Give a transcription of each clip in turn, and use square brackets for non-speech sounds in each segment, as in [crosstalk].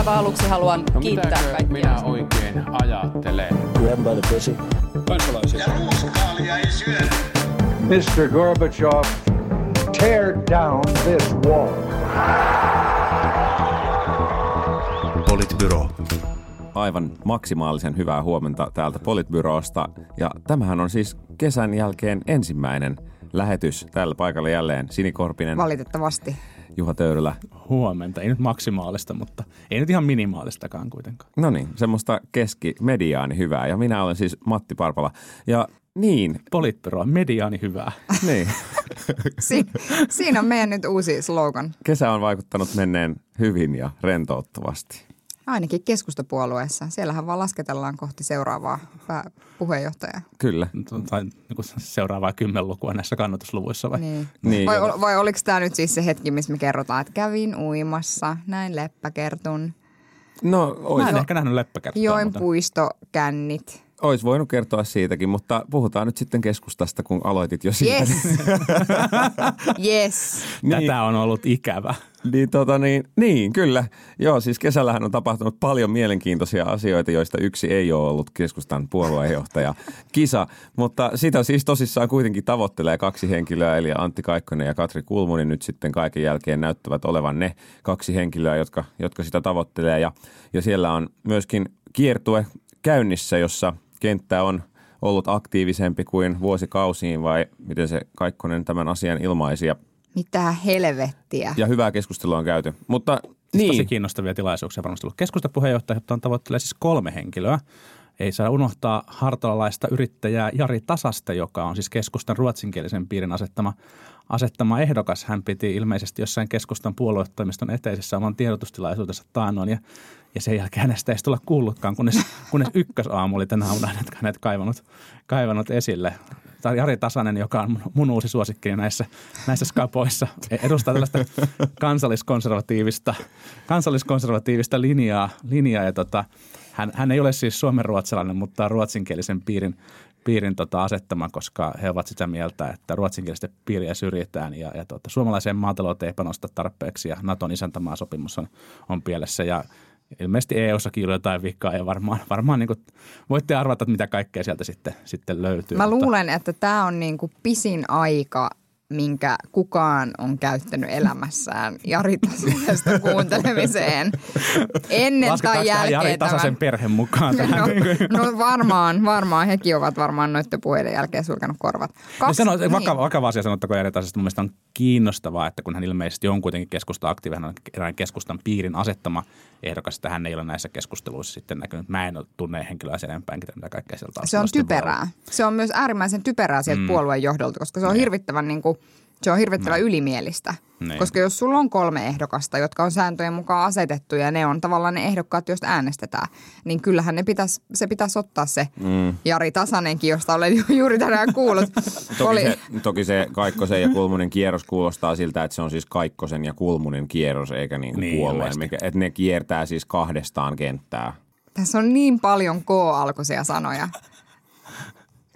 aivan aluksi haluan No kiittää kaikkia. minä oikein ajattelen? Grab by the pussy. Kansalaisia. Ja ruuskaalia ei syödä. Mr. Gorbachev, tear down this wall. Politbyro. aivan maksimaalisen hyvää huomenta täältä Politbyrosta. Ja tämähän on siis kesän jälkeen ensimmäinen lähetys tällä paikalla jälleen. Sini Korpinen, Valitettavasti. Juha Töyrylä. Huomenta. Ei nyt maksimaalista, mutta ei nyt ihan minimaalistakaan kuitenkaan. No niin, semmoista keskimediaani hyvää. Ja minä olen siis Matti Parpala. Ja niin, Politbyro, mediaani hyvää. [laughs] niin. Si- siinä on meidän nyt uusi slogan. Kesä on vaikuttanut menneen hyvin ja rentouttavasti. Ainakin keskustapuolueessa. Siellähän vaan lasketellaan kohti seuraavaa pää- puheenjohtajaa. Kyllä. Tai niin seuraavaa kymmenlukua näissä kannatusluvuissa vai? Niin. Niin. Vai, ol- vai oliko tämä nyt siis se hetki, missä me kerrotaan, että kävin uimassa, näin leppäkertun, No, Mä en ehkä nähnyt leppäkertaa. join mutta- puistokännit. Ois voinut kertoa siitäkin, mutta puhutaan nyt sitten keskustasta, kun aloitit jo siitä. Yes! [laughs] yes! Tätä on ollut ikävä. Niin, tota, niin, niin, kyllä. Joo, siis kesällähän on tapahtunut paljon mielenkiintoisia asioita, joista yksi ei ole ollut keskustan puolueenjohtaja [laughs] kisa. Mutta sitä siis tosissaan kuitenkin tavoittelee kaksi henkilöä, eli Antti Kaikkonen ja Katri Kulmuni nyt sitten kaiken jälkeen näyttävät olevan ne kaksi henkilöä, jotka, jotka sitä tavoittelee. Ja, ja siellä on myöskin kiertue käynnissä, jossa kenttä on ollut aktiivisempi kuin vuosikausiin, vai miten se Kaikkonen tämän asian ilmaisi. Ja, Mitä helvettiä. ja hyvää keskustelua on käyty. Mutta Siis niin. Tosi kiinnostavia tilaisuuksia varmasti ollut. Keskustapuheenjohtaja on tavoittelee siis kolme henkilöä. Ei saa unohtaa hartolalaista yrittäjää Jari Tasasta, joka on siis keskustan ruotsinkielisen piirin asettama, asettama ehdokas. Hän piti ilmeisesti jossain keskustan puoluetoimiston eteisessä oman tiedotustilaisuutensa taannoin ja, ja sen jälkeen hänestä ei tulla kuullutkaan, kunnes, kunnes ykkösaamu oli tänä aamuna hänet, hänet kaivanut, kaivanut esille. Jari Tasanen, joka on mun- uusi suosikkini näissä, näissä skapoissa. Edustaa tällaista kansalliskonservatiivista, kansalliskonservatiivista linjaa, linjaa ja tota, hän, hän ei ole siis suomenruotsalainen, mutta ruotsinkielisen piirin, piirin tota asettama, koska he ovat sitä mieltä, että ruotsinkielistä piiriä syrjitään ja, ja tota, suomalaiseen maatalouteen ei panosta tarpeeksi ja Naton isäntämaa sopimus on, on pielessä ja ilmeisesti EU-sakin on jotain vikaa ja varmaan, varmaan niin kuin, voitte arvata, mitä kaikkea sieltä sitten, sitten löytyy. Mä mutta- luulen, että tämä on niinku pisin aika, minkä kukaan on käyttänyt elämässään Jari Tasasesta [laughs] kuuntelemiseen. Ennen tai Lasketaanko tähän jälkeen Jari Tasasen tämän. perhe mukaan tähän? No, no varmaan, varmaan. Hekin ovat varmaan noiden puheiden jälkeen sulkenut korvat. No sano, niin. vakava, vakava asia sanottako Jari Tasasta. Mun mielestä on kiinnostavaa, että kun hän ilmeisesti on kuitenkin keskusta aktiivi, hän on erään keskustan piirin asettama ehdokas, että hän ei ole näissä keskusteluissa sitten näkynyt. Mä en ole tunne henkilöä sen enempään, mitä kaikkea sieltä Se on voi typerää. Se on myös äärimmäisen typerää sieltä mm. puolueen johdolta, koska se on hirvittävän niin kuin, se on hirvittävän ylimielistä. Niin. Koska jos sulla on kolme ehdokasta, jotka on sääntöjen mukaan asetettu ja ne on tavallaan ne ehdokkaat, joista äänestetään, niin kyllähän ne pitäisi, se pitäisi ottaa se mm. Jari Tasanenkin, josta olen ju- juuri tänään kuullut. [laughs] Toki se, toki se Kaikkosen ja Kulmunin kierros kuulostaa siltä, että se on siis Kaikkosen ja Kulmunin kierros, eikä niin Niin, puolueen. Mikä, että ne kiertää siis kahdestaan kenttää. Tässä on niin paljon K-alkuisia sanoja.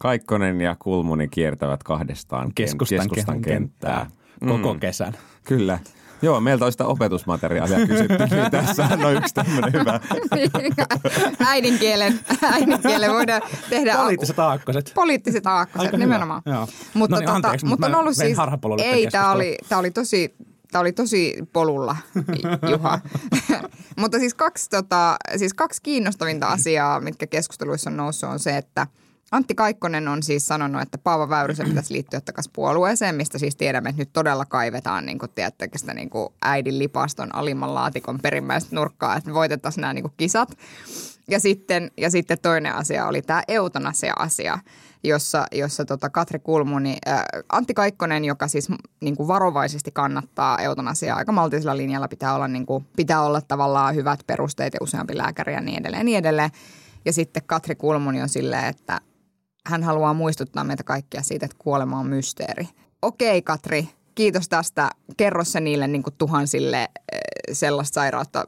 Kaikkonen ja Kulmuni kiertävät kahdestaan Keskustan, keskustan kenttää. kenttää. Koko kesän. Kyllä. Joo, meiltä on sitä opetusmateriaalia kysytty, niin tässä on yksi tämmöinen hyvä. [laughs] äidinkielen, äidinkielen voidaan tehdä Poliittiset aakkoset. Poliittiset aakkoset, Aika hyvä. nimenomaan. Joo. Mutta, No niin, tota, anteeksi, mutta on ollut siis, ei, tämä oli, tämä oli tosi, tämä oli tosi polulla, [laughs] Juha. [laughs] mutta siis kaksi, tota, siis kaksi kiinnostavinta asiaa, mitkä keskusteluissa on noussut, on se, että Antti Kaikkonen on siis sanonut, että Paavo Väyrysen pitäisi liittyä takaisin puolueeseen, mistä siis tiedämme, että nyt todella kaivetaan niin kuin, tiedättekö, sitä niin kuin äidin lipaston alimman laatikon perimmäistä nurkkaa, että voitettaisiin nämä niin kuin kisat. Ja sitten, ja sitten toinen asia oli tämä eutanasia-asia, jossa, jossa tota Katri Kulmuni, äh, Antti Kaikkonen, joka siis niin kuin varovaisesti kannattaa eutanasiaa, aika maltisella linjalla pitää olla, niin kuin, pitää olla tavallaan hyvät perusteet ja useampi lääkäri ja niin edelleen niin edelleen. Ja sitten Katri Kulmuni on silleen, että hän haluaa muistuttaa meitä kaikkia siitä, että kuolema on mysteeri. Okei Katri, kiitos tästä. Kerro se niille niin kuin tuhansille eh, sellaista sairautta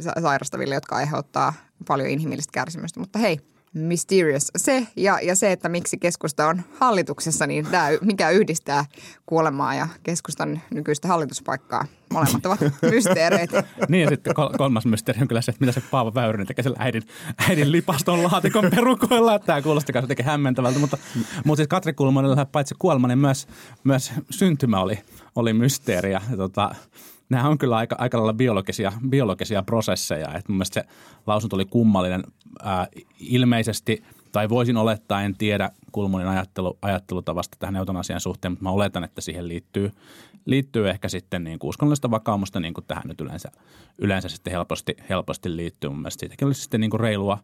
sa- sairastaville, jotka aiheuttaa paljon inhimillistä kärsimystä. Mutta hei, mysterious. Se ja, ja se, että miksi keskusta on hallituksessa, niin tämä, mikä yhdistää kuolemaa ja keskustan nykyistä hallituspaikkaa. Molemmat ovat [laughs] mysteereitä. niin ja sitten kol- kolmas mysteeri on kyllä se, että mitä se Paavo Väyrynen tekee siellä äidin, äidin lipaston laatikon perukoilla. Tämä kuulosti kanssa jotenkin hämmentävältä, mutta, mutta siis Katri Kulmanilla paitsi kuolema, niin myös, myös syntymä oli, oli mysteeri. Ja, tota, nämä on kyllä aika, aika lailla biologisia, biologisia prosesseja. Et mun mielestä se lausunto oli kummallinen. Ää, ilmeisesti, tai voisin olettaa, en tiedä Kulmunin ajattelu, ajattelutavasta tähän eutanasian suhteen, mutta mä oletan, että siihen liittyy, liittyy ehkä sitten niin kuin uskonnollista vakaumusta, niin kuin tähän nyt yleensä, yleensä sitten helposti, helposti liittyy. Mun mielestä siitäkin olisi sitten niin kuin reilua,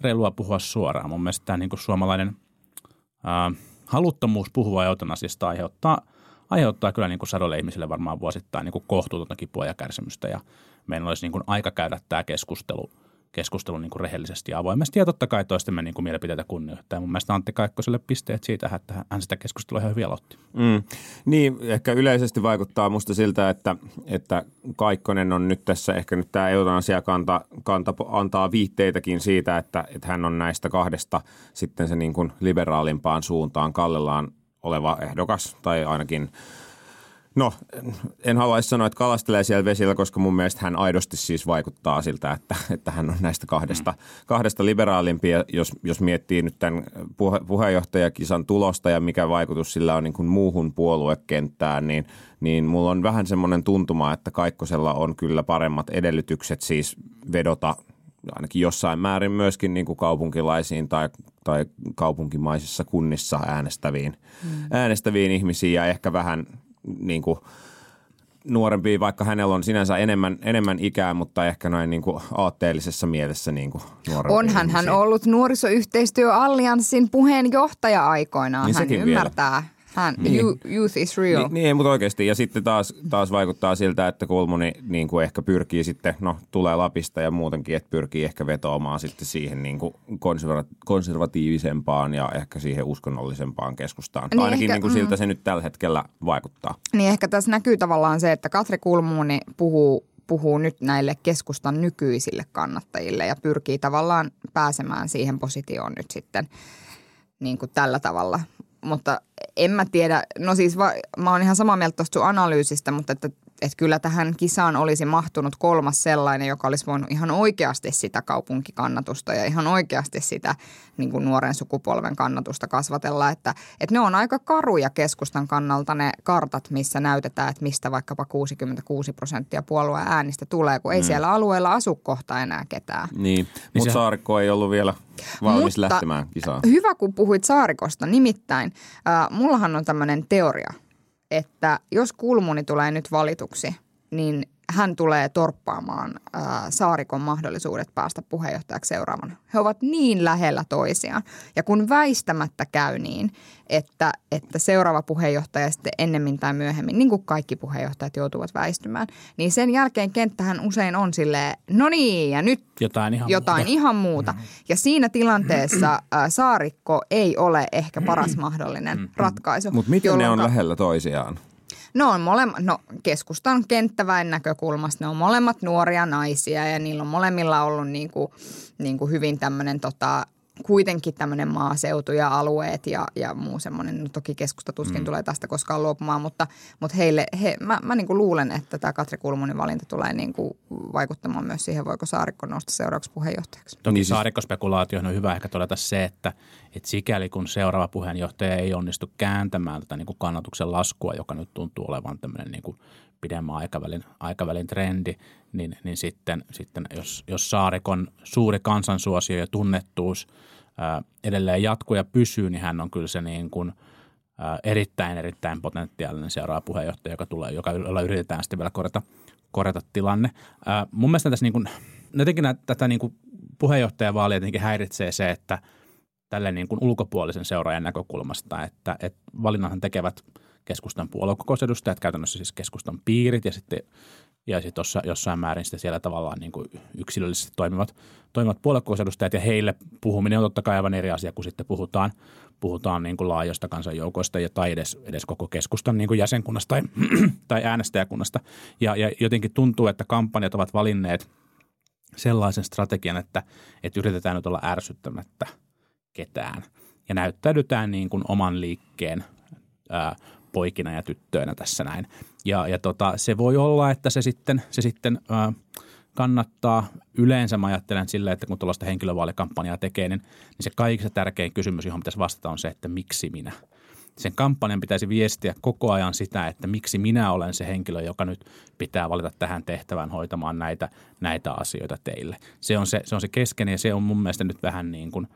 reilua puhua suoraan. Mun mielestä tämä niin kuin suomalainen ää, haluttomuus puhua eutanasiasta aiheuttaa – aiheuttaa kyllä niin kuin sadolle ihmisille varmaan vuosittain niin kuin kohtuutonta kipua ja kärsimystä ja meidän olisi niin kuin aika käydä tämä keskustelu, keskustelu niin kuin rehellisesti ja avoimesti ja totta kai toistemme niin kuin mielipiteitä kunnioittaa. Mun mielestä Antti Kaikkoselle pisteet siitä, että hän sitä keskustelua ihan hyvin aloitti. Mm. Niin, ehkä yleisesti vaikuttaa musta siltä, että, että Kaikkonen on nyt tässä, ehkä nyt tämä eutanasia kanta, kanta antaa viitteitäkin siitä, että, että hän on näistä kahdesta sitten se niin kuin liberaalimpaan suuntaan kallellaan oleva ehdokas tai ainakin No, en haluaisi sanoa, että kalastelee siellä vesillä, koska mun mielestä hän aidosti siis vaikuttaa siltä, että, että hän on näistä kahdesta, mm. kahdesta liberaalimpia. Jos, jos miettii nyt tämän puhe, puheenjohtajakisan tulosta ja mikä vaikutus sillä on niin kuin muuhun puoluekenttään, niin, niin mulla on vähän semmoinen tuntuma, että Kaikkosella on kyllä paremmat edellytykset siis vedota ainakin jossain määrin myöskin niin kuin kaupunkilaisiin tai, tai kaupunkimaisissa kunnissa äänestäviin, mm. äänestäviin ihmisiin ja ehkä vähän niin kuin nuorempi, vaikka hänellä on sinänsä enemmän, enemmän ikää, mutta ehkä noin niin kuin aatteellisessa mielessä niin kuin Onhan hän ollut nuorisoyhteistyöallianssin puheenjohtaja aikoinaan. Niin hän ymmärtää vielä. Hän, niin. youth is real. Niin, niin, mutta oikeasti. Ja sitten taas, taas vaikuttaa siltä, että Kulmuni niin kuin ehkä pyrkii sitten, no tulee Lapista ja muutenkin, että pyrkii ehkä vetoamaan sitten siihen niin kuin konserva- konservatiivisempaan ja ehkä siihen uskonnollisempaan keskustaan. Niin Ainakin ehkä, niin kuin siltä mm. se nyt tällä hetkellä vaikuttaa. Niin ehkä tässä näkyy tavallaan se, että Katri Kulmuni puhuu puhuu nyt näille keskustan nykyisille kannattajille ja pyrkii tavallaan pääsemään siihen positioon nyt sitten niin kuin tällä tavalla mutta en mä tiedä. No siis va, mä oon ihan samaa mieltä tuosta analyysistä, mutta että että kyllä tähän kisaan olisi mahtunut kolmas sellainen, joka olisi voinut ihan oikeasti sitä kaupunkikannatusta ja ihan oikeasti sitä niin kuin nuoren sukupolven kannatusta kasvatella. Että, että ne on aika karuja keskustan kannalta ne kartat, missä näytetään, että mistä vaikkapa 66 prosenttia puolueen äänistä tulee, kun ei mm. siellä alueella asu kohta enää ketään. Niin, niin mutta Saarikko ei ollut vielä valmis mutta lähtemään kisaan. Hyvä, kun puhuit Saarikosta. Nimittäin äh, mullahan on tämmöinen teoria – että jos Kulmuni tulee nyt valituksi, niin hän tulee torppaamaan ää, Saarikon mahdollisuudet päästä puheenjohtajaksi seuraavana. He ovat niin lähellä toisiaan. Ja kun väistämättä käy niin, että, että seuraava puheenjohtaja sitten ennemmin tai myöhemmin, niin kuin kaikki puheenjohtajat joutuvat väistymään, niin sen jälkeen kenttähän usein on silleen, no niin, ja nyt jotain ihan jotain muuta. Ihan muuta. Mm-hmm. Ja siinä tilanteessa ää, Saarikko ei ole ehkä paras mahdollinen mm-hmm. ratkaisu. Mutta miten jolloinka... ne on lähellä toisiaan? No on molemmat, no keskustan kenttäväen näkökulmasta ne on molemmat nuoria naisia ja niillä on molemmilla ollut niin kuin, niin kuin hyvin tämmöinen tota, kuitenkin tämmöinen maaseutu ja alueet ja, ja muu semmoinen, no toki keskusta tuskin mm. tulee tästä koskaan luopumaan, mutta, mutta heille, he, mä, mä niin kuin luulen, että tämä Katri Kulmunin valinta tulee niin kuin vaikuttamaan myös siihen, voiko Saarikko nousta seuraavaksi puheenjohtajaksi. Toki niin siis- Saarikko-spekulaatio on hyvä ehkä todeta se, että, että sikäli kun seuraava puheenjohtaja ei onnistu kääntämään tätä niin kuin kannatuksen laskua, joka nyt tuntuu olevan tämmöinen niin kuin pidemmän aikavälin, aikavälin trendi, niin, niin sitten, sitten jos, jos Saarikon suuri kansansuosio ja tunnettuus ää, edelleen jatkuu ja pysyy, niin hän on kyllä se niin kuin, ää, erittäin, erittäin potentiaalinen seuraava puheenjohtaja, joka tulee, joka, jolla yritetään sitten vielä korjata, korjata tilanne. Ää, mun mielestä tässä niin kuin, jotenkin tätä niin kuin puheenjohtajavaalia jotenkin häiritsee se, että tälle niin kuin ulkopuolisen seuraajan näkökulmasta, että, että valinnanhan tekevät – keskustan puoluekokousedustajat, käytännössä siis keskustan piirit ja sitten ja sitten tuossa jossain määrin sitten siellä tavallaan niin kuin yksilöllisesti toimivat, toimivat puoluekokousedustajat ja heille puhuminen on totta kai aivan eri asia kuin sitten puhutaan, puhutaan niin kuin laajoista kansanjoukoista ja, tai edes, edes koko keskustan niin kuin jäsenkunnasta tai, [clears throat] tai äänestäjäkunnasta. Ja, ja jotenkin tuntuu, että kampanjat ovat valinneet sellaisen strategian, että, että yritetään nyt olla ärsyttämättä – ketään. Ja näyttäydytään niin kuin oman liikkeen ää, poikina ja tyttöinä tässä näin. Ja, ja tota, se voi olla, että se sitten, se sitten ää, kannattaa. Yleensä mä ajattelen silleen, että kun tuollaista henkilövaalikampanjaa tekee, niin, niin se kaikista tärkein kysymys, johon pitäisi vastata on se, että miksi minä – sen kampanjan pitäisi viestiä koko ajan sitä, että miksi minä olen se henkilö, joka nyt pitää valita tähän tehtävään hoitamaan näitä, näitä asioita teille. Se on se, se on se keskeinen ja se on mun mielestä nyt vähän niin kuin –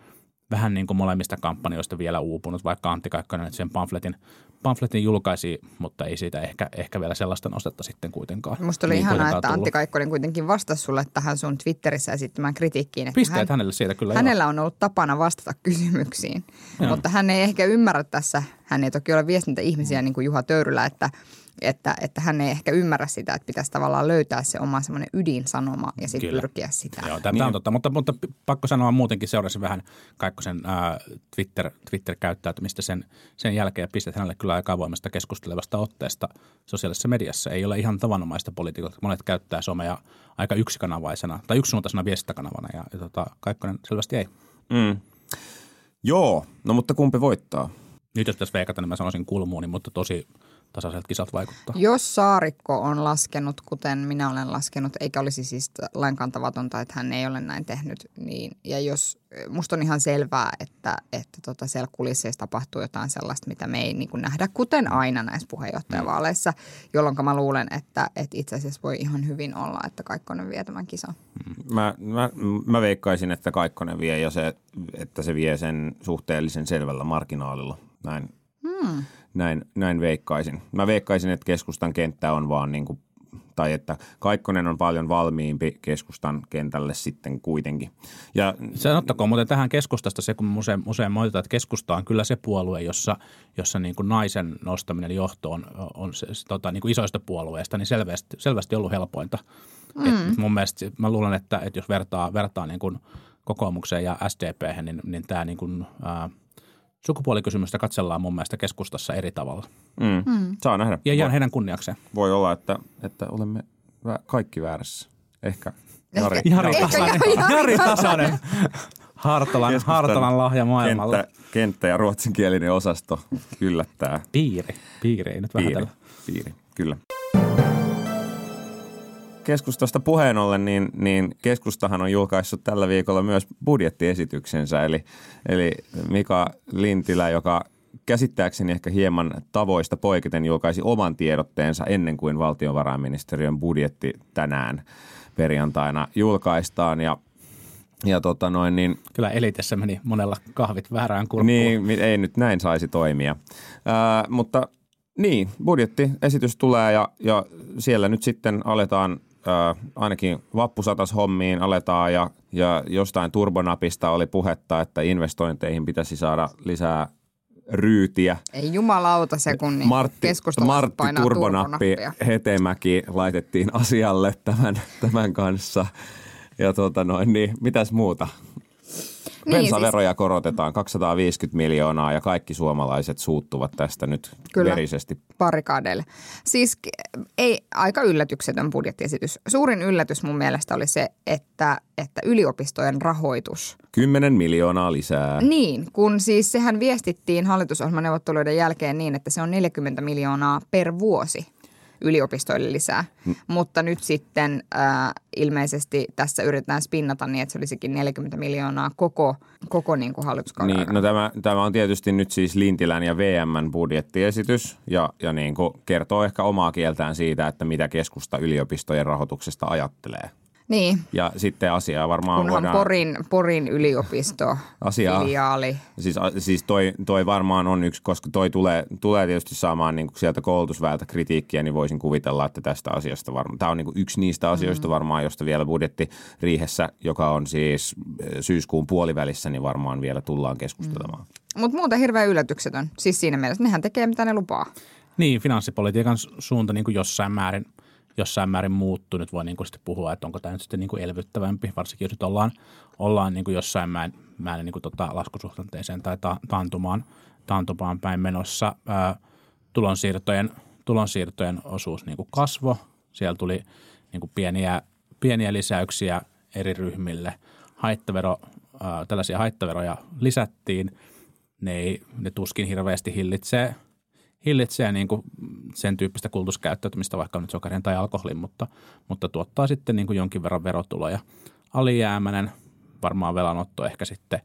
vähän niin kuin molemmista kampanjoista vielä uupunut, vaikka Antti Kaikkonen sen pamfletin, pamfletin julkaisi, mutta ei siitä ehkä, ehkä vielä sellaista nostetta sitten kuitenkaan. Musta oli niin ihanaa, että Antti Kaikkonen kuitenkin vastasi sulle tähän sun Twitterissä esittämään kritiikkiin. Että Pisteet hän, hänelle siitä kyllä Hänellä joo. on ollut tapana vastata kysymyksiin, joo. mutta hän ei ehkä ymmärrä tässä, hän ei toki ole viestintäihmisiä niin kuin Juha Töyrylä, että – että, että hän ei ehkä ymmärrä sitä, että pitäisi tavallaan löytää se oma semmoinen ydinsanoma ja sitten pyrkiä sitä. Joo, tämä niin. on totta, mutta, mutta pakko sanoa muutenkin seurasin vähän Kaikkosen ää, Twitter, Twitter-käyttäytymistä sen, sen jälkeen ja pistet hänelle kyllä aika avoimesta keskustelevasta otteesta sosiaalisessa mediassa. Ei ole ihan tavanomaista politiikkaa. Monet käyttää somea aika yksikanavaisena tai yksisuuntaisena viestintäkanavana ja, ja tota, Kaikkonen selvästi ei. Mm. Joo, no mutta kumpi voittaa? Nyt jos pitäisi veikata, niin mä sanoisin kulmuuni, mutta tosi tasaiselta kisat vaikuttaa. Jos Saarikko on laskenut, kuten minä olen laskenut, eikä olisi siis lainkaan tavatonta, että hän ei ole näin tehnyt, niin, ja jos musta on ihan selvää, että, että tota siellä kulisseissa tapahtuu jotain sellaista, mitä me ei niin kuin nähdä, kuten aina näissä puheenjohtajavaaleissa, jolloin mä luulen, että, että itse asiassa voi ihan hyvin olla, että Kaikkonen vie tämän kisan. Mä, mä, mä veikkaisin, että Kaikkonen vie ja se, että se vie sen suhteellisen selvällä marginaalilla. Näin. Hmm näin, näin veikkaisin. Mä veikkaisin, että keskustan kenttä on vaan niin kuin, tai että Kaikkonen on paljon valmiimpi keskustan kentälle sitten kuitenkin. Ja, Sanottakoon muuten tähän keskustasta se, kun usein, usein moitetaan, että keskusta on kyllä se puolue, jossa, jossa niin kuin naisen nostaminen johtoon on, on se, tota, niin kuin isoista puolueista, niin selvästi, selvästi ollut helpointa. Mm. Et mun mielestä mä luulen, että, että jos vertaa, vertaa niin kuin kokoomukseen ja SDP, niin, niin tämä niin kuin, ää, – sukupuolikysymystä katsellaan mun mielestä keskustassa eri tavalla. Mm. Mm. Saa nähdä. Ja ihan heidän kunniakseen. Voi olla, että, että olemme kaikki väärässä. Ehkä Jari, Jari, Tasanen. Jari Tasanen. Hartolan, Hartolan lahja maailmalla. Kenttä, kenttä ja ruotsinkielinen osasto yllättää. Piiri. Piiri, ei nyt piiri, Piiri, kyllä keskustasta puheen ollen, niin, niin keskustahan on julkaissut tällä viikolla myös budjettiesityksensä. Eli, eli Mika Lintilä, joka käsittääkseni ehkä hieman tavoista poiketen julkaisi oman tiedotteensa ennen kuin valtiovarainministeriön budjetti tänään perjantaina julkaistaan. Ja ja tota noin, niin, Kyllä elitessä meni monella kahvit väärään kurkkuun. Niin, ei nyt näin saisi toimia. Ää, mutta niin, budjettiesitys tulee ja, ja siellä nyt sitten aletaan äh, ainakin vappusatas hommiin aletaan ja, ja jostain turbonapista oli puhetta, että investointeihin pitäisi saada lisää ryytiä. Ei jumalauta se, kun niin Martti, Martti Turbonappi Hetemäki laitettiin asialle tämän, tämän kanssa. Ja tota noin, niin mitäs muuta? Niin, Bensaveroja siis, korotetaan 250 miljoonaa ja kaikki suomalaiset suuttuvat tästä nyt kyllä, verisesti. parikaadeille. Siis ei aika yllätyksetön budjettiesitys. Suurin yllätys mun mielestä oli se, että, että yliopistojen rahoitus. 10 miljoonaa lisää. Niin, kun siis sehän viestittiin hallitusohjelmaneuvotteluiden jälkeen niin, että se on 40 miljoonaa per vuosi – yliopistoille lisää. Mm. Mutta nyt sitten äh, ilmeisesti tässä yritetään spinnata niin, että se olisikin 40 miljoonaa koko, koko niin kuin hallituskauden niin, no tämä, tämä on tietysti nyt siis Lintilän ja VMn budjettiesitys ja, ja niin kuin kertoo ehkä omaa kieltään siitä, että mitä keskusta yliopistojen rahoituksesta ajattelee. Niin. Ja sitten asiaa varmaan Kunhan voidaan... Porin, Porin yliopisto, asiaa, filiaali. Siis, siis toi, toi varmaan on yksi, koska toi tulee, tulee tietysti saamaan niin kuin sieltä koulutusväeltä kritiikkiä, niin voisin kuvitella, että tästä asiasta varmaan, tämä on niin kuin yksi niistä asioista mm. varmaan, josta vielä budjettiriihessä, joka on siis eh, syyskuun puolivälissä, niin varmaan vielä tullaan keskustelemaan. Mm. Mutta muuten hirveän yllätyksetön. Siis siinä mielessä nehän tekee mitä ne lupaa. Niin, finanssipolitiikan suunta niin kuin jossain määrin – jossain määrin muuttunut. Nyt voi niin kuin sitten puhua, että onko tämä nyt sitten niin kuin elvyttävämpi, varsinkin jos nyt ollaan, ollaan niin kuin jossain määrin, määrin niin kuin tota laskusuhdanteeseen tai ta, taantumaan, taantumaan päin menossa. Ää, tulonsiirtojen, tulonsiirtojen osuus niin kuin kasvo. Siellä tuli niin kuin pieniä, pieniä lisäyksiä eri ryhmille. Haittavero, ää, tällaisia haittaveroja lisättiin, ne, ei, ne tuskin hirveästi hillitsee, hillitsee niin kuin sen tyyppistä kulutuskäyttäytymistä, vaikka nyt sokerin tai alkoholin, mutta, mutta tuottaa sitten niin kuin jonkin verran verotuloja. Alijäämäinen, varmaan velanotto ehkä sitten,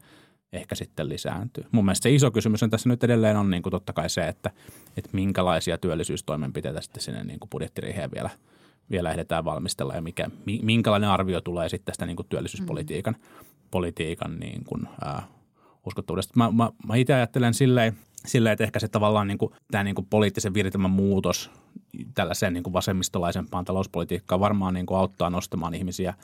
ehkä sitten lisääntyy. Mun mielestä se iso kysymys on tässä nyt edelleen on niin kuin totta kai se, että, että minkälaisia työllisyystoimenpiteitä sitten sinne niin kuin budjettiriiheen vielä, vielä ehditään valmistella ja mikä, minkälainen arvio tulee sitten tästä niin kuin työllisyyspolitiikan politiikan niin kuin, ää, uskottavuudesta. Mä, mä, mä itse ajattelen silleen, silleen, että ehkä se tavallaan niin kuin, tämä niin kuin poliittisen viritelmän muutos tällaiseen niin kuin vasemmistolaisempaan talouspolitiikkaan varmaan niin kuin auttaa nostamaan ihmisiä,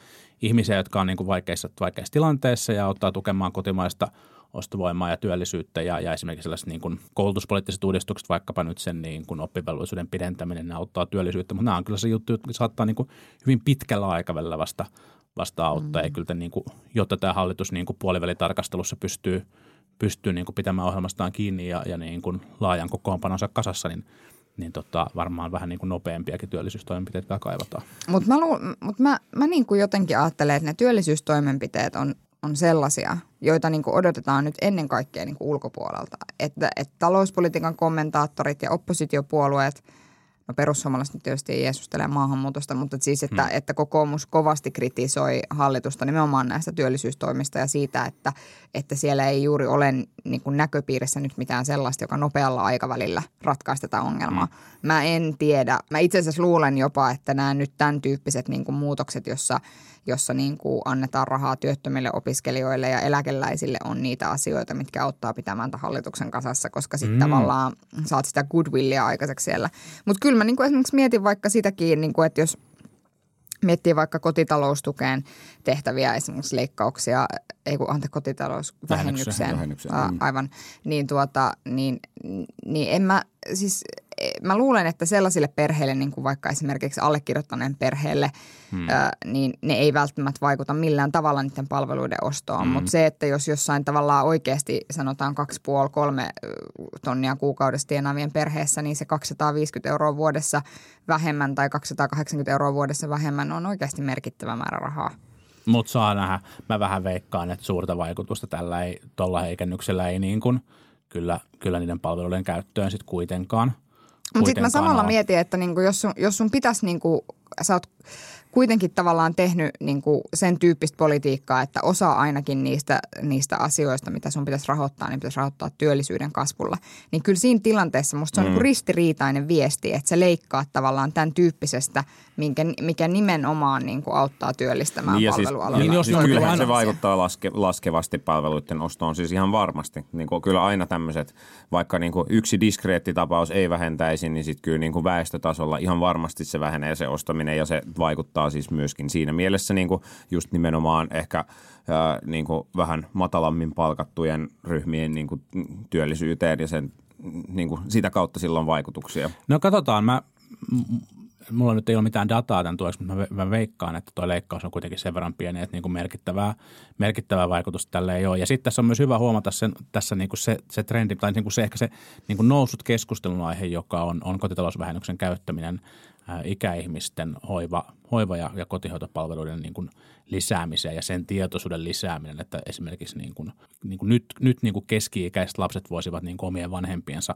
ihmisiä jotka on niin kuin vaikeissa, vaikeissa tilanteissa ja auttaa tukemaan kotimaista ostovoimaa ja työllisyyttä ja, ja esimerkiksi sellaiset niin kuin koulutuspoliittiset uudistukset, vaikkapa nyt sen niin kuin oppivelvollisuuden pidentäminen, ne auttaa työllisyyttä, mutta nämä on kyllä se juttu, että saattaa niin kuin hyvin pitkällä aikavälillä vasta, vasta auttaa. Mm. Ja kyllä niin kuin, jotta tämä hallitus niin kuin puolivälitarkastelussa pystyy, pystyy niin kuin pitämään ohjelmastaan kiinni ja, ja niin kuin laajan kokoonpanonsa kasassa, niin niin tota, varmaan vähän niin kuin nopeampiakin työllisyystoimenpiteitä kaivataan. Mutta mä, mut mä, mä niin kuin jotenkin ajattelen, että ne työllisyystoimenpiteet on, on sellaisia, joita niin kuin odotetaan nyt ennen kaikkea niin kuin ulkopuolelta. Että, että talouspolitiikan kommentaattorit ja oppositiopuolueet – No perussuomalaiset nyt tietysti ei Jeesustele maahanmuutosta, mutta siis, että, hmm. että kokoomus kovasti kritisoi hallitusta nimenomaan näistä työllisyystoimista ja siitä, että, että siellä ei juuri ole niin kuin näköpiirissä nyt mitään sellaista, joka nopealla aikavälillä ratkaisi tätä ongelmaa. Hmm. Mä en tiedä. Mä itse asiassa luulen jopa, että nämä nyt tämän tyyppiset niin kuin muutokset, jossa – jossa niin kuin annetaan rahaa työttömille opiskelijoille ja eläkeläisille on niitä asioita, mitkä auttaa pitämään tämän hallituksen kasassa, koska sitten mm. tavallaan saat sitä goodwillia aikaiseksi siellä. Mutta kyllä mä niin kuin esimerkiksi mietin vaikka sitäkin, niin kuin, että jos miettii vaikka kotitaloustukeen tehtäviä esimerkiksi leikkauksia, ei kun ante kotitalousvähennykseen, Vähennykseen. Mm. aivan, niin, tuota, niin, niin en mä, siis mä luulen, että sellaisille perheille, niin kuin vaikka esimerkiksi allekirjoittaneen perheelle, hmm. ö, niin ne ei välttämättä vaikuta millään tavalla niiden palveluiden ostoon. Hmm. Mutta se, että jos jossain tavallaan oikeasti sanotaan 2,5-3 tonnia kuukaudessa tienaavien perheessä, niin se 250 euroa vuodessa vähemmän tai 280 euroa vuodessa vähemmän on oikeasti merkittävä määrä rahaa. Mutta saa nähdä. Mä vähän veikkaan, että suurta vaikutusta tällä ei, tuolla heikennyksellä ei niin kuin, kyllä, kyllä niiden palveluiden käyttöön sitten kuitenkaan – mutta sitten mä samalla mietin, että niinku, jos, sun, jos sun pitäisi, niinku, sä oot kuitenkin tavallaan tehnyt niin kuin sen tyyppistä politiikkaa, että osa ainakin niistä, niistä asioista, mitä sun pitäisi rahoittaa, niin pitäisi rahoittaa työllisyyden kasvulla. Niin kyllä siinä tilanteessa musta se on mm. niin ristiriitainen viesti, että se leikkaa tavallaan tämän tyyppisestä, minkä, mikä nimenomaan niin kuin auttaa työllistämään niin palvelualoilla. Siis, niin jos siis kyllähän se vaikuttaa laske, laskevasti palveluiden ostoon, siis ihan varmasti. Niin kuin kyllä aina tämmöiset, vaikka niin kuin yksi diskreettitapaus ei vähentäisi, niin sitten kyllä niin kuin väestötasolla ihan varmasti se vähenee se ostaminen ja se vaikuttaa vaikuttaa siis myöskin siinä mielessä niin kuin just nimenomaan ehkä ää, niin kuin vähän matalammin palkattujen ryhmien niin kuin työllisyyteen ja sen, niin kuin sitä kautta silloin vaikutuksia. No katsotaan, mä, mulla nyt ei ole mitään dataa tämän tueksi, mutta mä veikkaan, että tuo leikkaus on kuitenkin sen verran pieni, että niin kuin merkittävää, merkittävää vaikutusta tälle ei ole. Ja sitten tässä on myös hyvä huomata sen, tässä niin kuin se, se trendi, tai niin kuin se ehkä se niin kuin noussut keskustelun aihe, joka on, on kotitalousvähennyksen käyttäminen – ikäihmisten hoiva, hoiva- ja, ja kotihoitopalveluiden niin kuin lisäämiseen ja sen tietoisuuden lisääminen, että esimerkiksi niin kuin, niin kuin nyt, nyt niin kuin keski-ikäiset lapset voisivat niin kuin omien vanhempiensa,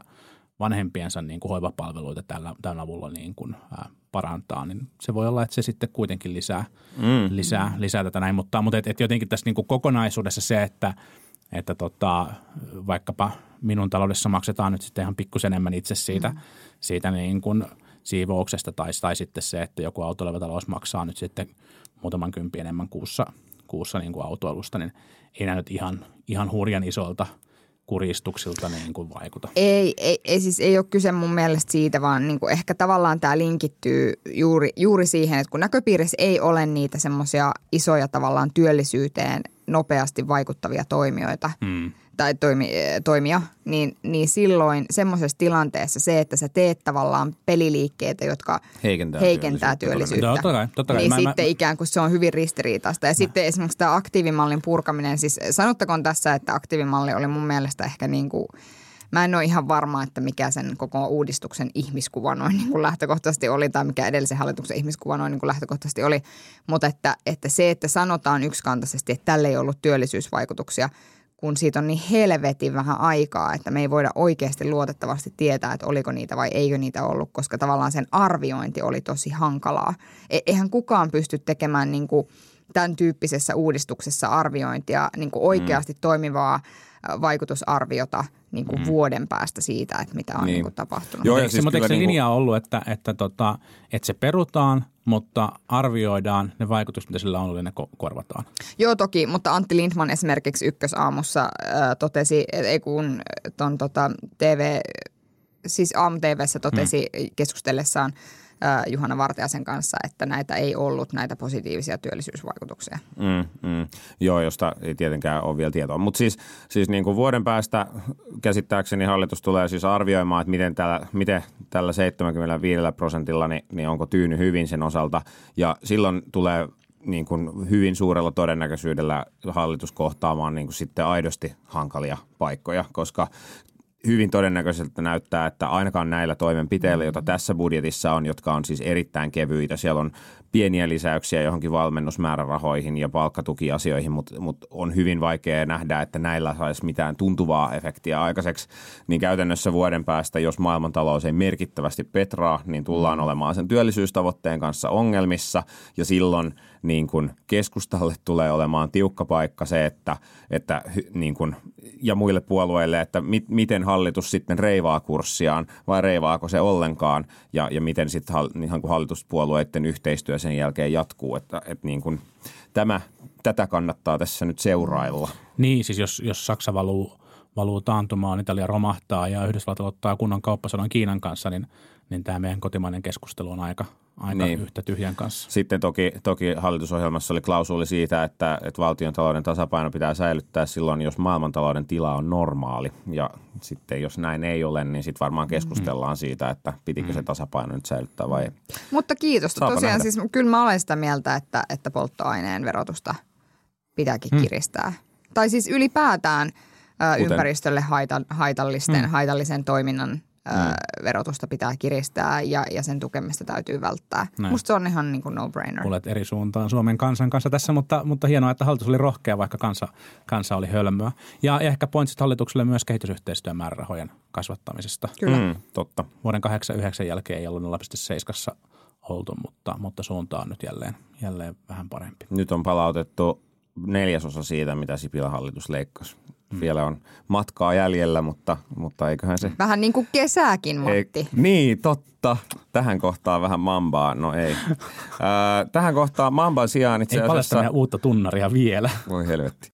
vanhempiensa niin kuin hoivapalveluita tällä, tällä avulla niin kuin, ää, parantaa, niin se voi olla, että se sitten kuitenkin lisää, mm. lisää, lisää tätä näin. Mutta, mutta et, et jotenkin tässä niin kuin kokonaisuudessa se, että, että tota, vaikkapa minun taloudessa maksetaan nyt sitten ihan pikkusen enemmän itse siitä, mm. siitä niin kuin – siivouksesta tai, tai sitten se, että joku autoileva talous maksaa nyt sitten muutaman kympi enemmän kuussa, kuussa niin kuin autoilusta, niin ei nyt ihan, ihan hurjan isolta kuristuksilta niin kuin vaikuta. Ei, ei, ei, siis ei ole kyse mun mielestä siitä, vaan niin kuin ehkä tavallaan tämä linkittyy juuri, juuri siihen, että kun näköpiirissä ei ole niitä semmoisia isoja tavallaan työllisyyteen nopeasti vaikuttavia toimijoita hmm – tai toimi, toimia, niin, niin silloin semmoisessa tilanteessa se, että sä teet tavallaan peliliikkeitä, jotka heikentää, heikentää työllisyyttä, työllisyyttä totta kai, totta kai. niin mä, sitten mä... ikään kuin se on hyvin ristiriitaista. Ja mä. sitten esimerkiksi tämä aktiivimallin purkaminen, siis sanottakoon tässä, että aktiivimalli oli mun mielestä ehkä niin kuin – Mä en ole ihan varma, että mikä sen koko uudistuksen ihmiskuva noin niin kuin lähtökohtaisesti oli tai mikä edellisen hallituksen ihmiskuva noin niin kuin lähtökohtaisesti oli. Mutta että, että se, että sanotaan yksikantaisesti, että tälle ei ollut työllisyysvaikutuksia – kun siitä on niin helvetin vähän aikaa, että me ei voida oikeasti luotettavasti tietää, että oliko niitä vai eikö niitä ollut, koska tavallaan sen arviointi oli tosi hankalaa. E- eihän kukaan pysty tekemään niin kuin tämän tyyppisessä uudistuksessa arviointia niin kuin oikeasti mm. toimivaa vaikutusarviota niin kuin mm. vuoden päästä siitä, että mitä on niin. Niin kuin tapahtunut. Joo, ja siis mutta eikö se niin linja on ollut, että, että, tota, että se perutaan, mutta arvioidaan ne vaikutukset, mitä sillä on ollut, ja ne korvataan? Joo, toki, mutta Antti Lindman esimerkiksi ykkösaamussa äh, totesi, että ei kun ton tota, TV, siis AMTVssä totesi hmm. keskustellessaan – Juhana Vartiasen kanssa, että näitä ei ollut näitä positiivisia työllisyysvaikutuksia. Mm, mm. Joo, josta ei tietenkään ole vielä tietoa. Mutta siis, siis niin kuin vuoden päästä käsittääkseni hallitus tulee siis arvioimaan, että miten tällä, miten tällä 75 prosentilla, niin, niin onko tyyny hyvin sen osalta. Ja silloin tulee niin kuin hyvin suurella todennäköisyydellä hallitus kohtaamaan niin kuin sitten aidosti hankalia paikkoja, koska hyvin todennäköiseltä näyttää, että ainakaan näillä toimenpiteillä, joita tässä budjetissa on, jotka on siis erittäin kevyitä, siellä on pieniä lisäyksiä johonkin valmennusmäärärahoihin ja palkkatukiasioihin, mutta, mutta on hyvin vaikea nähdä, että näillä saisi mitään tuntuvaa efektiä aikaiseksi. Niin käytännössä vuoden päästä, jos maailmantalous ei merkittävästi petraa, niin tullaan olemaan sen työllisyystavoitteen kanssa ongelmissa ja silloin – niin kuin keskustalle tulee olemaan tiukka paikka se, että, että niin kuin, ja muille puolueille, että mit, miten hallitus sitten reivaa kurssiaan vai reivaako se ollenkaan ja, ja miten sitten niin kuin hallituspuolueiden yhteistyö sen jälkeen jatkuu, että, että niin kuin, tämä, tätä kannattaa tässä nyt seurailla. Niin, siis jos, jos Saksa valuu, valuu taantumaan, Italia romahtaa ja Yhdysvallat ottaa kunnon kauppasodan Kiinan kanssa, niin, niin tämä meidän kotimainen keskustelu on aika, aika niin. yhtä tyhjän kanssa. Sitten toki, toki hallitusohjelmassa oli klausuli siitä, että, että valtion talouden tasapaino pitää säilyttää silloin, jos maailmantalouden tila on normaali. Ja sitten jos näin ei ole, niin sitten varmaan keskustellaan mm. siitä, että pitikö se mm. tasapaino nyt säilyttää vai ei. Mutta kiitos. Saapa Tosiaan nähdä. siis kyllä mä olen sitä mieltä, että, että polttoaineen verotusta pitääkin hmm. kiristää. Tai siis ylipäätään ö, ympäristölle haitallisten, hmm. haitallisen toiminnan mm. verotusta pitää kiristää ja, ja sen tukemista täytyy välttää. Näin. Musta se on ihan niin kuin no-brainer. Olet eri suuntaan Suomen kansan kanssa tässä, mutta, mutta hienoa, että hallitus oli rohkea, vaikka kansa, kansa oli hölmöä. Ja, ja ehkä pointsit hallitukselle myös kehitysyhteistyön määrärahojen kasvattamisesta. Kyllä. Mm, totta. Vuoden 89 jälkeen ei ollut 0,7 oltu, mutta, mutta suunta on nyt jälleen, jälleen vähän parempi. Nyt on palautettu neljäsosa siitä, mitä Sipilä hallitus leikkasi. Mm. Vielä on matkaa jäljellä, mutta, mutta eiköhän se... Vähän niin kuin kesääkin, Matti. Ei, niin, totta. Tähän kohtaan vähän mambaa. No ei. [laughs] äh, tähän kohtaan mamban sijaan itse asiassa... Ei uutta tunnaria vielä. Voi helvetti.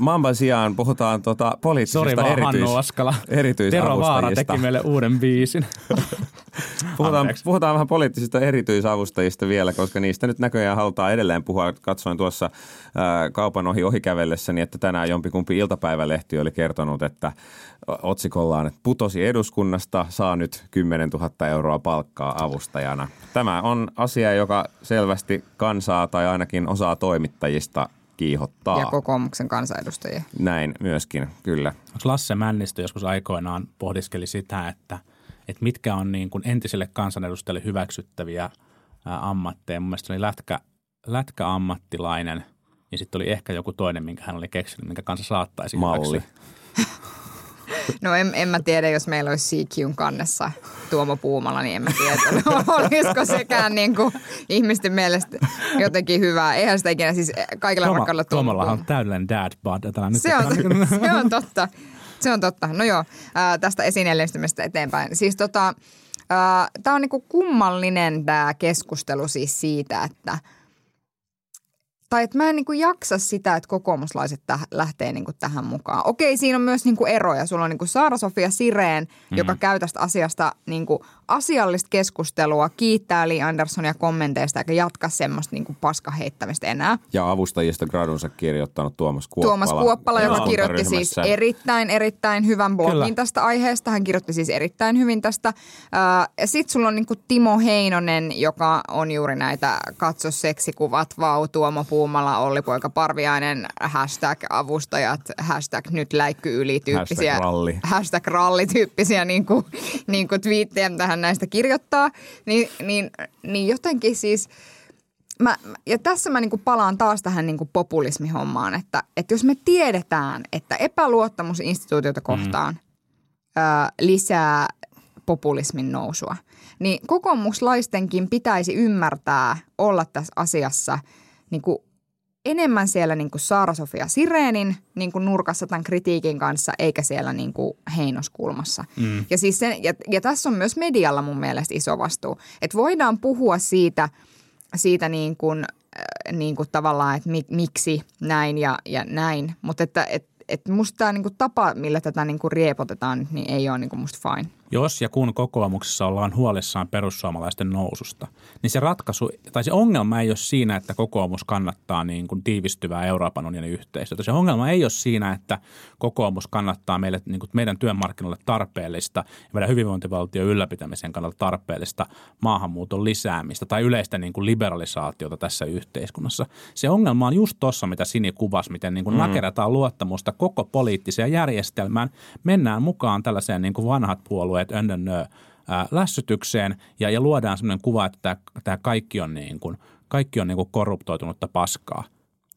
Mamban sijaan puhutaan tota poliittisista Sori vaan erityis- Hannu Askala. Tero Vaara teki meille uuden biisin. [laughs] puhutaan, puhutaan vähän poliittisista erityisavustajista vielä, koska niistä nyt näköjään halutaan edelleen puhua. Katsoin tuossa ää, kaupan ohi ohikävellessäni, että tänään jompikumpi iltapäivälehti oli kertonut, että otsikollaan, että putosi eduskunnasta, saa nyt 10 000 euroa palkkaa avustajana. Tämä on asia, joka selvästi kansaa tai ainakin osaa toimittajista kiihottaa. Ja kokoomuksen kansanedustajia. Näin myöskin, kyllä. Lasse Männistö joskus aikoinaan pohdiskeli sitä, että, että mitkä on niin kuin entiselle kansanedustajille hyväksyttäviä ammatteja. Mun mielestä oli lätkä, lätkäammattilainen ja sitten oli ehkä joku toinen, minkä hän oli keksinyt, minkä kanssa saattaisi Malli. hyväksyä. [laughs] No en, en mä tiedä, jos meillä olisi CQn kannessa Tuomo Puumala, niin en mä tiedä, olisiko sekään niin kuin ihmisten mielestä jotenkin hyvää. Eihän sitä ikinä siis kaikilla Tuoma, rakkaudella Tuomalla on täydellinen dad bod. Se on, se on totta. Se on totta. No joo, tästä esineellistymisestä eteenpäin. Siis tota, tämä on niinku kummallinen tämä keskustelu siis siitä, että – tai että mä en niin kuin jaksa sitä, että kokoomuslaiset täh, lähtee niin kuin tähän mukaan. Okei, siinä on myös niin kuin eroja. Sulla on niin kuin Saara-Sofia Sireen, mm-hmm. joka käy tästä asiasta niin kuin asiallista keskustelua, kiittää Li Andersonia kommenteista eikä jatka semmoista niin kuin paskaheittämistä enää. Ja avustajista gradunsa kirjoittanut Tuomas Kuoppala. Tuomas Kuoppala, joka kirjoitti siis erittäin, erittäin hyvän blogin Kyllä. Tästä aiheesta. Hän kirjoitti siis erittäin hyvin tästä. Sitten sulla on niinku Timo Heinonen, joka on juuri näitä katso seksikuvat, vau, Tuomo Puumala, Olli Poika Parviainen, hashtag avustajat, hashtag nyt läikky yli tyyppisiä. Hashtag ralli. Hashtag ralli tyyppisiä niinku, niinku twiittejä, mitä hän näistä kirjoittaa. Niin, niin, niin jotenkin siis mä, ja tässä mä niinku palaan taas tähän niinku populismihommaan, että, että jos me tiedetään, että epäluottamus instituutioita kohtaan mm. ö, lisää populismin nousua, niin kokoomuslaistenkin pitäisi ymmärtää olla tässä asiassa niinku enemmän siellä niinku Saara-Sofia Sireenin niinku nurkassa tämän kritiikin kanssa, eikä siellä niinku heinoskulmassa. Mm. Ja, siis sen, ja, ja tässä on myös medialla mun mielestä iso vastuu. Että voidaan puhua siitä, siitä niin kuin, äh, niin kuin tavallaan, että mi, miksi näin ja, ja näin. Mutta että et, et musta tämä niin kuin tapa, millä tätä niin kuin riepotetaan, niin ei ole niin kuin musta fine. Jos ja kun kokoomuksessa ollaan huolissaan perussuomalaisten noususta, niin se ratkaisu tai se ongelma ei ole siinä, että kokoomus kannattaa niin kuin tiivistyvää Euroopan unionin yhteistyötä. Se ongelma ei ole siinä, että kokoomus kannattaa meille, niin kuin meidän työmarkkinoille tarpeellista ja meidän hyvinvointivaltion ylläpitämisen kannalta tarpeellista maahanmuuton lisäämistä tai yleistä niin kuin liberalisaatiota tässä yhteiskunnassa. Se ongelma on just tuossa, mitä Sini kuvasi, miten niin kuin mm. nakerretaan luottamusta koko poliittiseen järjestelmään. Mennään mukaan tällaiseen niin kuin vanhat puolueet önnönnö ää, lässytykseen ja, ja luodaan sellainen kuva, että tämä kaikki on, niin kuin, kaikki on niin kuin korruptoitunutta paskaa.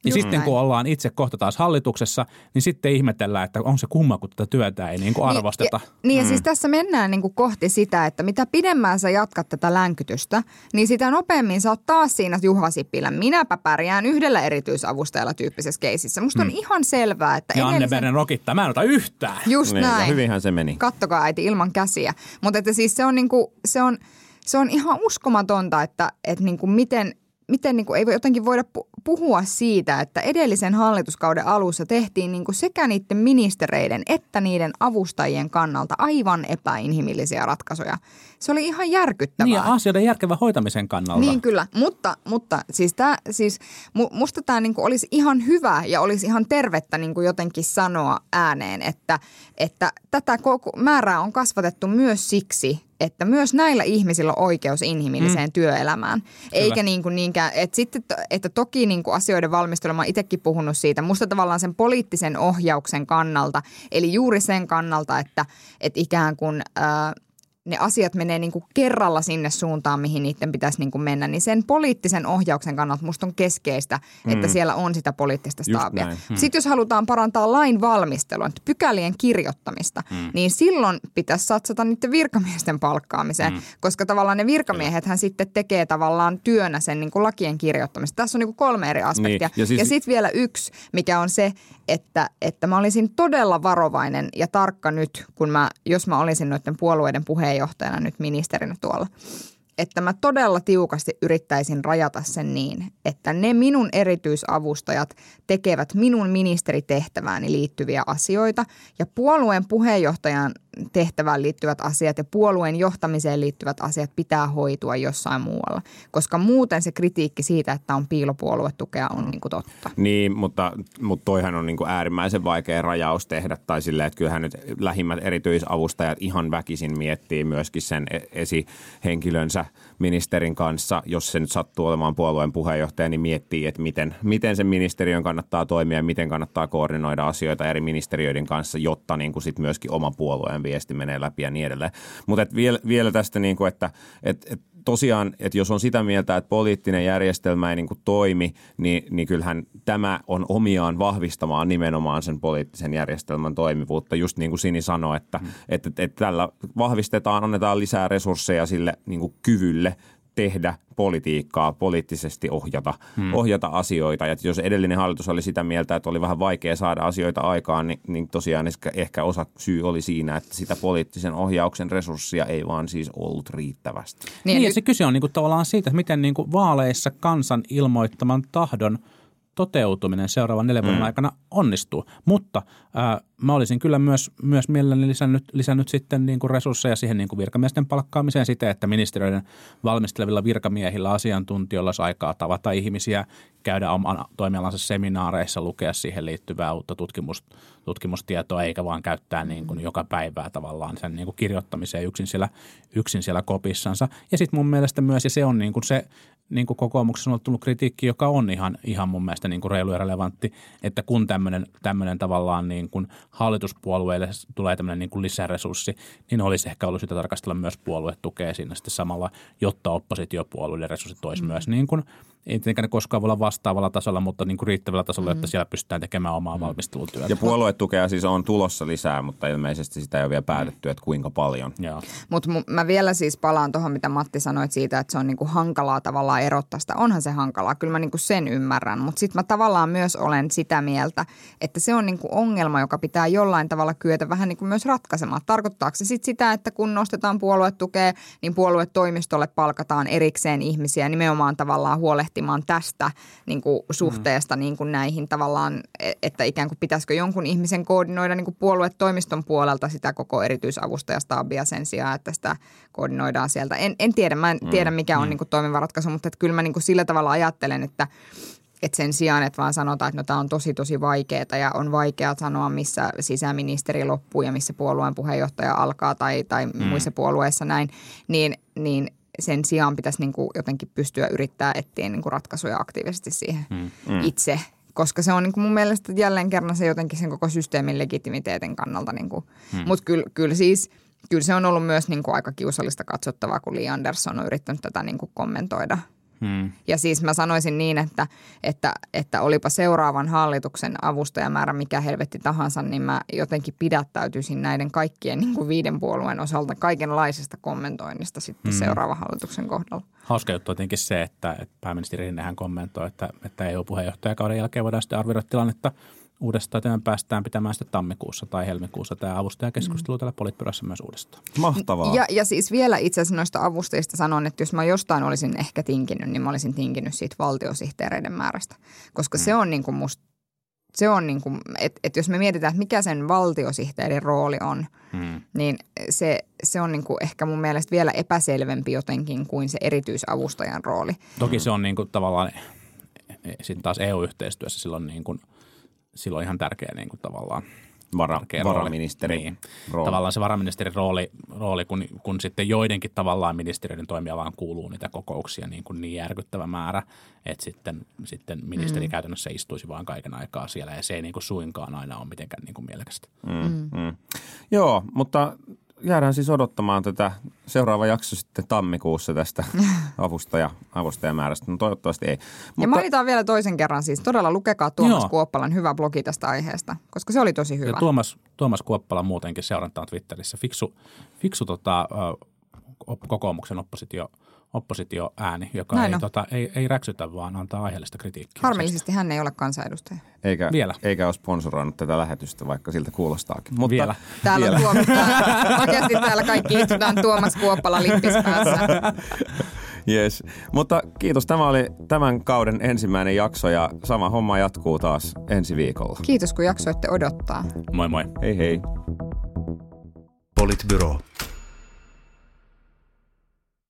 Ja Just sitten näin. kun ollaan itse kohta taas hallituksessa, niin sitten ihmetellään, että on se kumma, kun tätä työtä ei niin kuin arvosteta. Niin, ja, niin ja siis tässä mennään niin kuin kohti sitä, että mitä pidemmään sä jatkat tätä länkytystä, niin sitä nopeammin sä oot taas siinä Juha Sipilän minäpä pärjään yhdellä erityisavustajalla tyyppisessä keisissä. Musta on ihan selvää, että Ja Anne edellisen- Beren rokittaa, mä en ota yhtään. Just Niin, ja näin. hyvinhän se meni. Kattokaa äiti ilman käsiä. Mutta että siis se on, niinku, se on, se on ihan uskomatonta, että, että niinku miten, miten niinku ei voi jotenkin voida pu- puhua siitä, että edellisen hallituskauden alussa tehtiin niinku sekä niiden ministereiden että niiden avustajien kannalta aivan epäinhimillisiä ratkaisuja. Se oli ihan järkyttävää. Niin, ja asioiden järkevän hoitamisen kannalta. Niin kyllä, mutta, mutta siis, tää, siis mu, musta tämä niinku olisi ihan hyvä ja olisi ihan tervettä niinku jotenkin sanoa ääneen, että, että tätä koko määrää on kasvatettu myös siksi, että myös näillä ihmisillä on oikeus inhimilliseen mm. työelämään. Eikä niin kuin niinkään, että, sitten, että toki niin kuin asioiden valmistelu, mä oon itsekin puhunut siitä, musta tavallaan sen poliittisen ohjauksen kannalta, eli juuri sen kannalta, että, että ikään kuin... Ää, ne asiat menee niin kuin kerralla sinne suuntaan, mihin niiden pitäisi niin kuin mennä, niin sen poliittisen ohjauksen kannalta musta on keskeistä, että siellä on sitä poliittista staapia. näin. Sitten jos halutaan parantaa lain valmistelua, pykälien kirjoittamista, niin silloin pitäisi satsata niiden virkamiesten palkkaamiseen, koska tavallaan ne virkamiehethän sitten tekee tavallaan työnä sen niin kuin lakien kirjoittamista. Tässä on niin kuin kolme eri aspektia. Niin, ja siis- ja sitten vielä yksi, mikä on se, että, että mä olisin todella varovainen ja tarkka nyt, kun mä, jos mä olisin noiden puolueiden puheenjohtajana nyt ministerinä tuolla, että mä todella tiukasti yrittäisin rajata sen niin, että ne minun erityisavustajat tekevät minun ministeritehtävääni liittyviä asioita ja puolueen puheenjohtajan tehtävään liittyvät asiat ja puolueen johtamiseen liittyvät asiat pitää hoitua jossain muualla, koska muuten se kritiikki siitä, että on piilopuoluetukea on niin kuin totta. Niin, mutta, mutta toihan on niin kuin äärimmäisen vaikea rajaus tehdä. Tai silleen, että kyllähän nyt lähimmät erityisavustajat ihan väkisin miettii myöskin sen e- esihenkilönsä ministerin kanssa. Jos se nyt sattuu olemaan puolueen puheenjohtaja, niin miettii, että miten, miten sen ministeriön kannattaa toimia ja miten kannattaa koordinoida asioita eri ministeriöiden kanssa, jotta niin kuin sit myöskin oma puolueen viesti menee läpi ja niin edelleen. Mutta vielä, vielä tästä, niin kuin, että et, et tosiaan, että jos on sitä mieltä, että poliittinen järjestelmä ei niin kuin toimi, niin, niin kyllähän tämä on omiaan vahvistamaan nimenomaan sen poliittisen järjestelmän toimivuutta. Just niin kuin Sini sanoi, että, mm. että, että, että tällä vahvistetaan, annetaan lisää resursseja sille niin kuin kyvylle tehdä politiikkaa, poliittisesti ohjata, hmm. ohjata asioita. Ja jos edellinen hallitus oli sitä mieltä, että oli vähän vaikea saada asioita aikaan, niin, niin tosiaan ehkä, ehkä osa syy oli siinä, että sitä poliittisen ohjauksen resurssia ei vaan siis ollut riittävästi. Niin, ja ja se kyse on niinku tavallaan siitä, että miten niinku vaaleissa kansan ilmoittaman tahdon toteutuminen seuraavan neljän vuoden mm. aikana onnistuu. Mutta ää, mä olisin kyllä myös, myös mielelläni lisännyt, lisännyt sitten niin kuin resursseja siihen niin kuin virkamiesten palkkaamiseen siten, että ministeriöiden valmistelevilla virkamiehillä asiantuntijoilla olisi aikaa tavata ihmisiä, käydä oman toimialansa seminaareissa, lukea siihen liittyvää uutta tutkimus, tutkimustietoa, eikä vaan käyttää niin kuin joka päivää tavallaan sen niin kuin kirjoittamiseen yksin siellä, yksin siellä kopissansa. Ja sitten mun mielestä myös, ja se on niin kuin se niin kuin kokoomuksessa on tullut kritiikki, joka on ihan, ihan mun mielestä niin kuin reilu ja relevantti, että kun tämmöinen, tämmöinen tavallaan niin kuin hallituspuolueille tulee tämmöinen niin kuin lisäresurssi, niin olisi ehkä ollut sitä tarkastella myös puoluetukea siinä sitten samalla, jotta oppositiopuolueiden resurssit olisi mm. myös niin kuin – ei tietenkään ne koskaan voi olla vastaavalla tasolla, mutta niin kuin riittävällä tasolla, mm. että siellä pystytään tekemään omaa mm. valmistelutyötä. Ja puoluetukea siis on tulossa lisää, mutta ilmeisesti sitä ei ole vielä päätetty, että kuinka paljon. Mutta mä vielä siis palaan tuohon, mitä Matti sanoit siitä, että se on niin kuin hankalaa tavallaan erottaa sitä. Onhan se hankalaa, kyllä mä niin kuin sen ymmärrän, mutta sitten mä tavallaan myös olen sitä mieltä, että se on niin kuin ongelma, joka pitää jollain tavalla kyetä vähän niin kuin myös ratkaisemaan. Tarkoittaako se sitten sitä, että kun nostetaan puoluetukea, niin puoluetoimistolle palkataan erikseen ihmisiä nimenomaan tavallaan huolehtimaan huolehtimaan tästä niin kuin suhteesta mm. niin kuin näihin tavallaan, e, että ikään kuin pitäisikö jonkun ihmisen koordinoida niin kuin puoluetoimiston puolelta sitä koko erityisavustajastaabia sen sijaan, että sitä koordinoidaan sieltä. En, en tiedä, mä en mm. tiedä mikä on mm. niin kuin toimiva ratkaisu, mutta että kyllä mä niin kuin sillä tavalla ajattelen, että että sen sijaan, että vaan sanotaan, että no tämä on tosi tosi vaikeaa ja on vaikea sanoa, missä sisäministeri loppuu ja missä puolueen puheenjohtaja alkaa tai, tai mm. muissa puolueissa näin, niin, niin sen sijaan pitäisi niin kuin jotenkin pystyä yrittää etsiä niin kuin ratkaisuja aktiivisesti siihen mm. mm. itse. Koska se on niin kuin mun mielestä jälleen kerran se jotenkin sen koko systeemin legitimiteetin kannalta. Niin kuin. Mm. Mutta kyllä, kyllä siis kyllä se on ollut myös niin kuin aika kiusallista katsottavaa, kun Lee Anderson on yrittänyt tätä niin kuin kommentoida – Hmm. Ja siis mä sanoisin niin, että, että, että olipa seuraavan hallituksen avustajamäärä mikä helvetti tahansa, niin mä jotenkin pidättäytyisin näiden kaikkien niin kuin viiden puolueen osalta kaikenlaisesta kommentoinnista sitten hmm. seuraavan hallituksen kohdalla. Hauska juttu on se, että, että pääministeri Rinnehän kommentoi, että, että EU-puheenjohtajakauden jälkeen voidaan sitten arvioida tilannetta – uudestaan päästään pitämään sitä tammikuussa tai helmikuussa tämä avustajakeskustelu mm. täällä Politbyrossa myös uudestaan. Mahtavaa. Ja, ja siis vielä itse asiassa noista avustajista sanon, että jos mä jostain olisin ehkä tinkinyt, niin mä olisin tinkinyt siitä valtiosihteereiden määrästä. Koska mm. se on niin kuin musta se on niin kuin, että, että jos me mietitään, että mikä sen valtiosihteerin rooli on, hmm. niin se, se on niin kuin ehkä mun mielestä vielä epäselvempi jotenkin kuin se erityisavustajan rooli. Toki se on niin kuin tavallaan sitten taas EU-yhteistyössä silloin niin kuin – silloin ihan tärkeä niin kuin tavallaan Vara, tärkeä varaministeri rooli. Niin. rooli. Tavallaan se varaministerin rooli, rooli kun, kun sitten joidenkin tavallaan ministeriöiden toimialaan kuuluu niitä kokouksia niin, kuin niin järkyttävä määrä, että sitten, sitten ministeri mm. käytännössä istuisi vain kaiken aikaa siellä ja se ei niin kuin suinkaan aina ole mitenkään niin kuin mielekästä. Mm. Mm. Joo, mutta jäädään siis odottamaan tätä seuraava jakso sitten tammikuussa tästä [laughs] avustaja, avustajamäärästä. No toivottavasti ei. Mutta... Ja mainitaan vielä toisen kerran siis. Todella lukekaa Tuomas Joo. Kuoppalan hyvä blogi tästä aiheesta, koska se oli tosi hyvä. Ja Tuomas, Tuomas Kuoppala muutenkin seurantaa Twitterissä. Fiksu, fiksu tota, kokoomuksen oppositio – oppositioääni, joka ei, tota, ei, ei räksytä, vaan antaa aiheellista kritiikkiä. Harmillisesti hän ei ole kansanedustaja. Eikä, Vielä. eikä ole sponsoroinut tätä lähetystä, vaikka siltä kuulostaakin. Mutta Vielä. Täällä Vielä. on Tuomas, täällä, oikeasti täällä kaikki istutaan Tuomas Kuoppala lippispäässä. Yes. [laughs] Mutta kiitos. Tämä oli tämän kauden ensimmäinen jakso ja sama homma jatkuu taas ensi viikolla. Kiitos kun jaksoitte odottaa. Moi moi. Hei hei. Politbyro.